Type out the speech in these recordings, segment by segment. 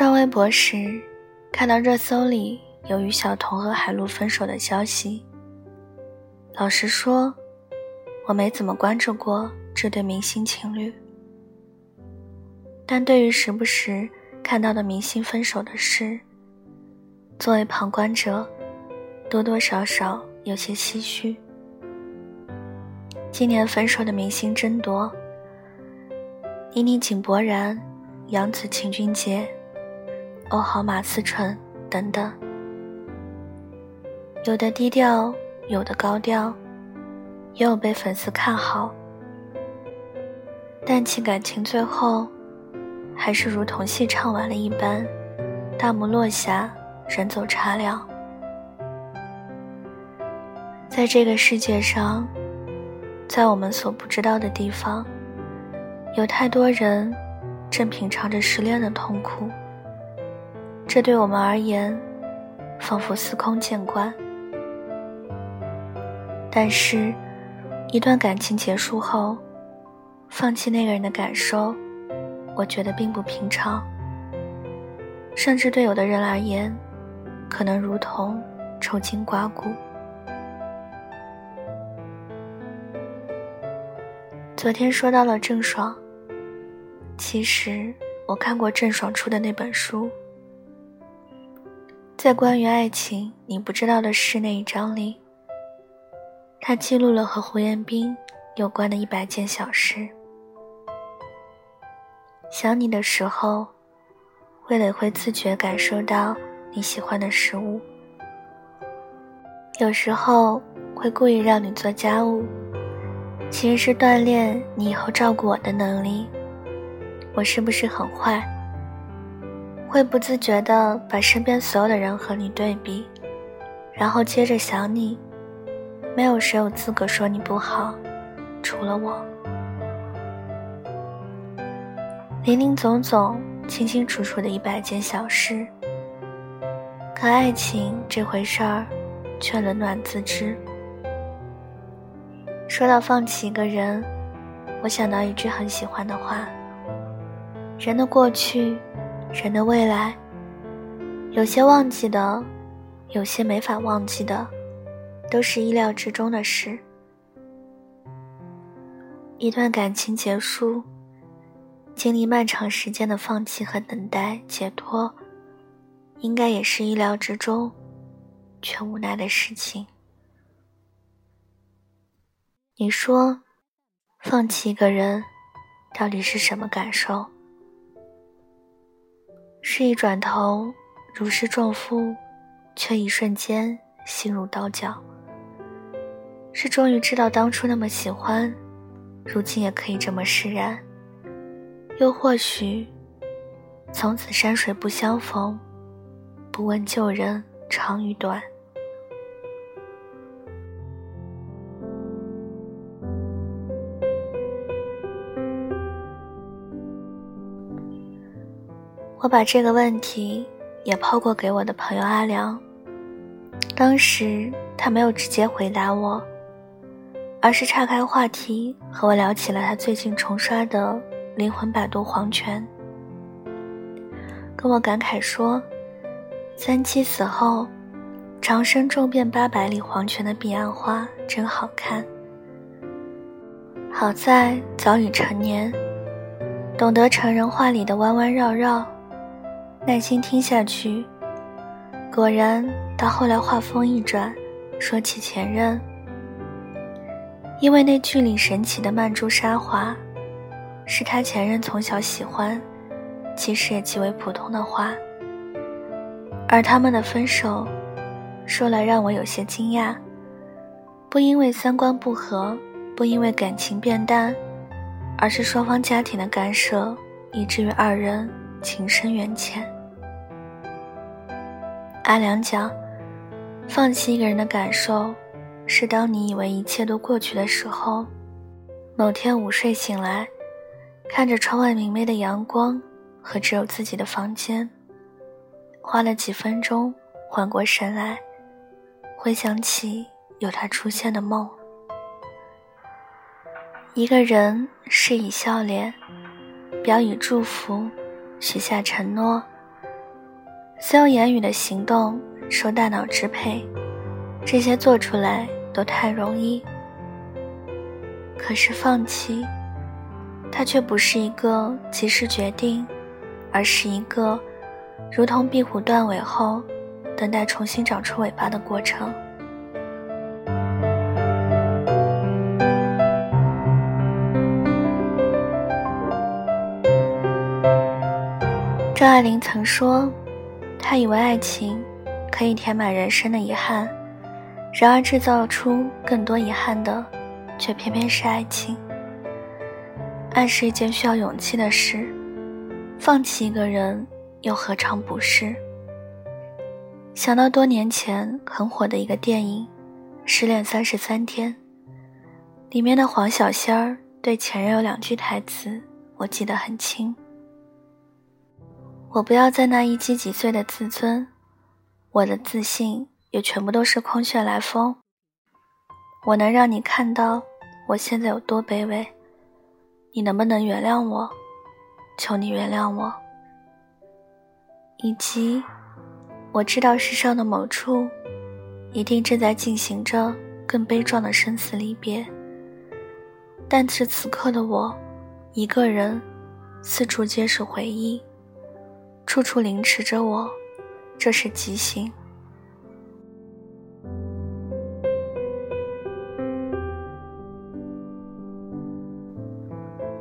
刷微博时，看到热搜里有于晓彤和海陆分手的消息。老实说，我没怎么关注过这对明星情侣。但对于时不时看到的明星分手的事，作为旁观者，多多少少有些唏嘘。今年分手的明星真多，倪妮、井柏然、杨紫、秦俊杰、欧豪、马思纯等等，有的低调，有的高调，也有被粉丝看好，但其感情最后。还是如同戏唱完了一般，大幕落下，人走茶凉。在这个世界上，在我们所不知道的地方，有太多人正品尝着失恋的痛苦。这对我们而言，仿佛司空见惯。但是，一段感情结束后，放弃那个人的感受。我觉得并不平常，甚至对有的人而言，可能如同抽筋刮骨。昨天说到了郑爽，其实我看过郑爽出的那本书，在关于爱情你不知道的事那一章里，他记录了和胡彦斌有关的一百件小事。想你的时候，味蕾会自觉感受到你喜欢的食物。有时候会故意让你做家务，其实是锻炼你以后照顾我的能力。我是不是很坏？会不自觉的把身边所有的人和你对比，然后接着想你。没有谁有资格说你不好，除了我。林林总总、清清楚楚的一百件小事，可爱情这回事儿，却冷暖自知。说到放弃一个人，我想到一句很喜欢的话：人的过去，人的未来，有些忘记的，有些没法忘记的，都是意料之中的事。一段感情结束。经历漫长时间的放弃和等待解脱，应该也是意料之中，却无奈的事情。你说，放弃一个人，到底是什么感受？是一转头如释重负，却一瞬间心如刀绞；是终于知道当初那么喜欢，如今也可以这么释然。又或许，从此山水不相逢，不问旧人长与短。把这个问题也抛过给我的朋友阿良，当时他没有直接回答我，而是岔开话题和我聊起了他最近重刷的。灵魂摆渡黄泉，跟我感慨说：“三七死后，长生骤变八百里黄泉的彼岸花真好看。好在早已成年，懂得成人话里的弯弯绕绕，耐心听下去。果然，到后来话锋一转，说起前任，因为那剧里神奇的曼珠沙华。”是他前任从小喜欢，其实也极为普通的话。而他们的分手，说来让我有些惊讶。不因为三观不合，不因为感情变淡，而是双方家庭的干涉，以至于二人情深缘浅。阿良讲，放弃一个人的感受，是当你以为一切都过去的时候，某天午睡醒来。看着窗外明媚的阳光和只有自己的房间，花了几分钟缓过神来，回想起有他出现的梦。一个人是以笑脸，表以祝福，许下承诺，所有言语的行动受大脑支配，这些做出来都太容易。可是放弃，它却不是一个及时决定，而是一个如同壁虎断尾后，等待重新长出尾巴的过程。张爱玲曾说：“她以为爱情可以填满人生的遗憾，然而制造出更多遗憾的，却偏偏是爱情。爱是一件需要勇气的事，放弃一个人又何尝不是？”想到多年前很火的一个电影《失恋三十三天》，里面的黄小仙儿对前任有两句台词，我记得很清。我不要再那一击即碎的自尊，我的自信也全部都是空穴来风。我能让你看到我现在有多卑微，你能不能原谅我？求你原谅我。以及，我知道世上的某处，一定正在进行着更悲壮的生死离别。但是此刻的我，一个人，四处皆是回忆。处处凌迟着我，这是极刑。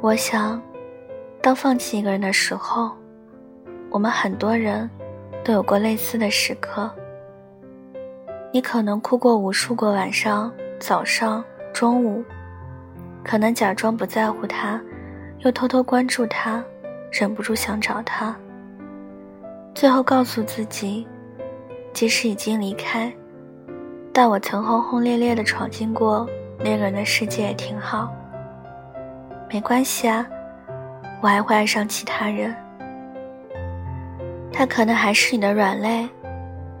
我想，当放弃一个人的时候，我们很多人都有过类似的时刻。你可能哭过无数个晚上、早上、中午，可能假装不在乎他，又偷偷关注他，忍不住想找他。最后告诉自己，即使已经离开，但我曾轰轰烈烈的闯进过那个人的世界也挺好。没关系啊，我还会爱上其他人。他可能还是你的软肋，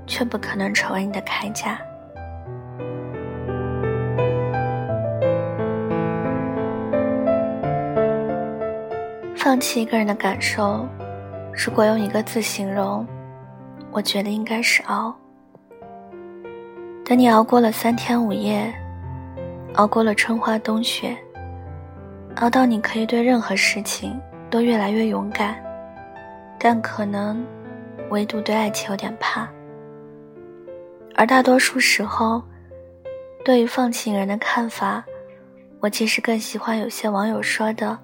却不可能成为你的铠甲。放弃一个人的感受。如果用一个字形容，我觉得应该是熬。等你熬过了三天五夜，熬过了春花冬雪，熬到你可以对任何事情都越来越勇敢，但可能唯独对爱情有点怕。而大多数时候，对于放弃人的看法，我其实更喜欢有些网友说的。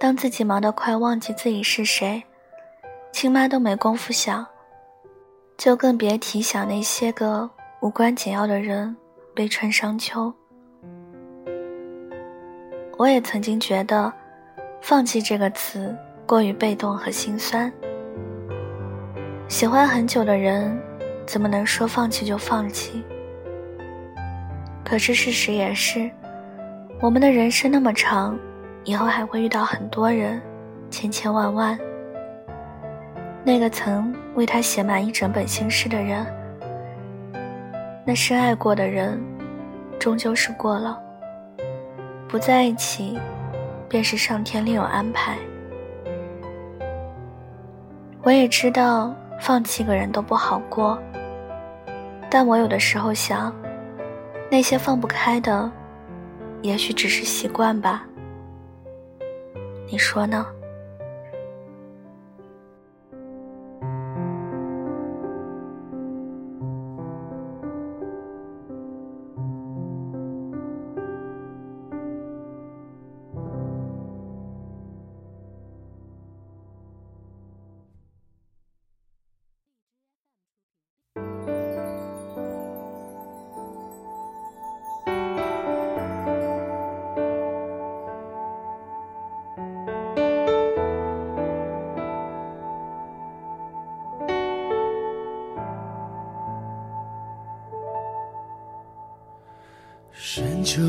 当自己忙得快忘记自己是谁，亲妈都没工夫想，就更别提想那些个无关紧要的人，悲春伤秋。我也曾经觉得，放弃这个词过于被动和心酸。喜欢很久的人，怎么能说放弃就放弃？可是事实也是，我们的人生那么长。以后还会遇到很多人，千千万万。那个曾为他写满一整本心事的人，那深爱过的人，终究是过了。不在一起，便是上天另有安排。我也知道放弃个人都不好过，但我有的时候想，那些放不开的，也许只是习惯吧。你说呢？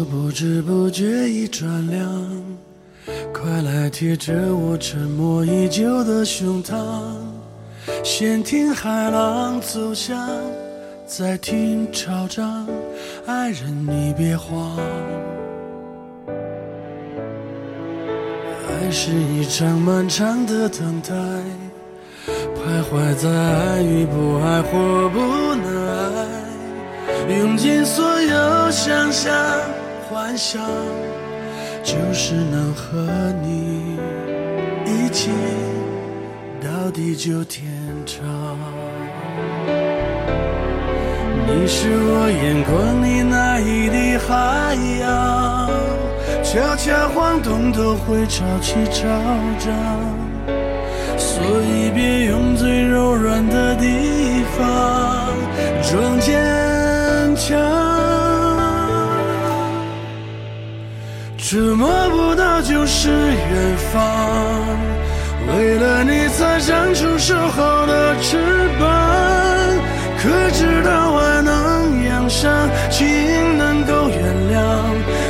不知不觉已转凉，快来贴着我沉默已久的胸膛，先听海浪走向，再听潮涨，爱人你别慌。爱是一场漫长的等待。徘徊在爱与不爱或不能爱，用尽所有想象幻想，就是能和你一起到地久天长。你是我眼眶里那一滴海洋，悄悄晃动都会潮起潮涨。所以别用最柔软的地方装坚强，触摸不到就是远方。为了你才长出守候的翅膀，可知道爱能养伤，情能够原谅，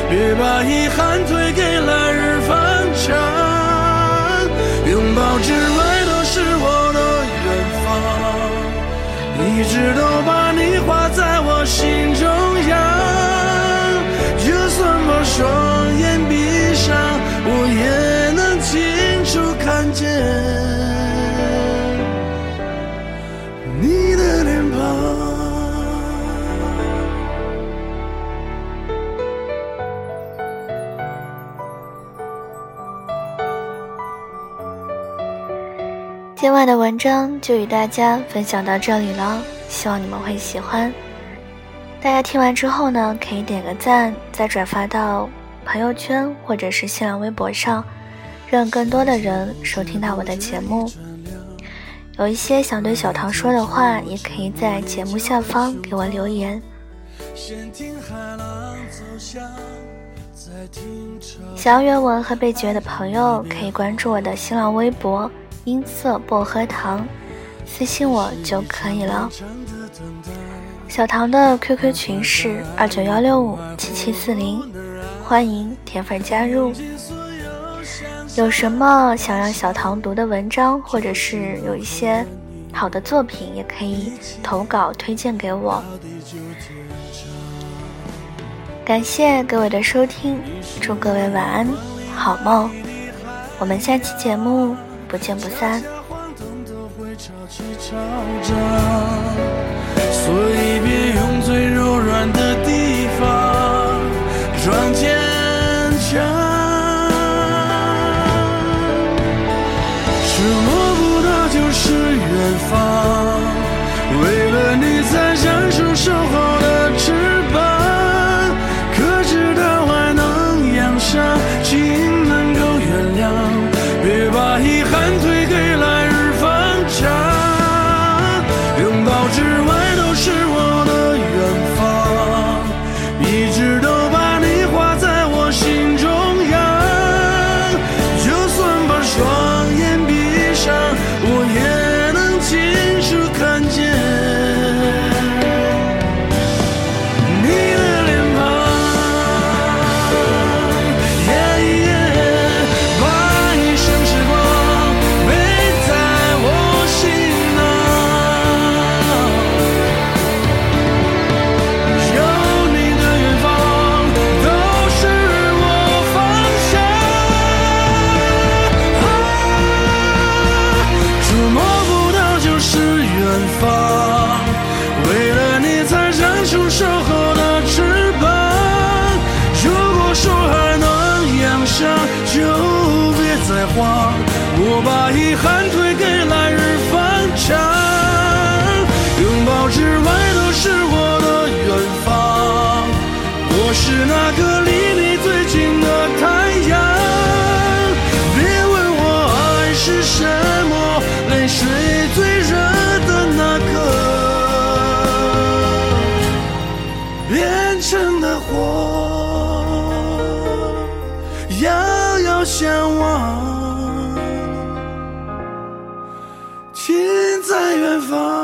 别把遗憾推给来日方长，拥抱之外都是我的远方。一直都把你画在晚的文章就与大家分享到这里了，希望你们会喜欢。大家听完之后呢，可以点个赞，再转发到朋友圈或者是新浪微博上，让更多的人收听到我的节目。有一些想对小唐说的话，也可以在节目下方给我留言。想要原文和被绝的朋友，可以关注我的新浪微博。音色薄荷糖，私信我就可以了。小唐的 QQ 群是二九幺六五七七四零，欢迎铁粉加入。有什么想让小唐读的文章，或者是有一些好的作品，也可以投稿推荐给我。感谢各位的收听，祝各位晚安，好梦。我们下期节目。不见不散。所以别用最柔软的地方装坚就别再慌我把遗憾推给来日方长，拥抱之外都是我的远方。我是那个离遥遥相望。在远方。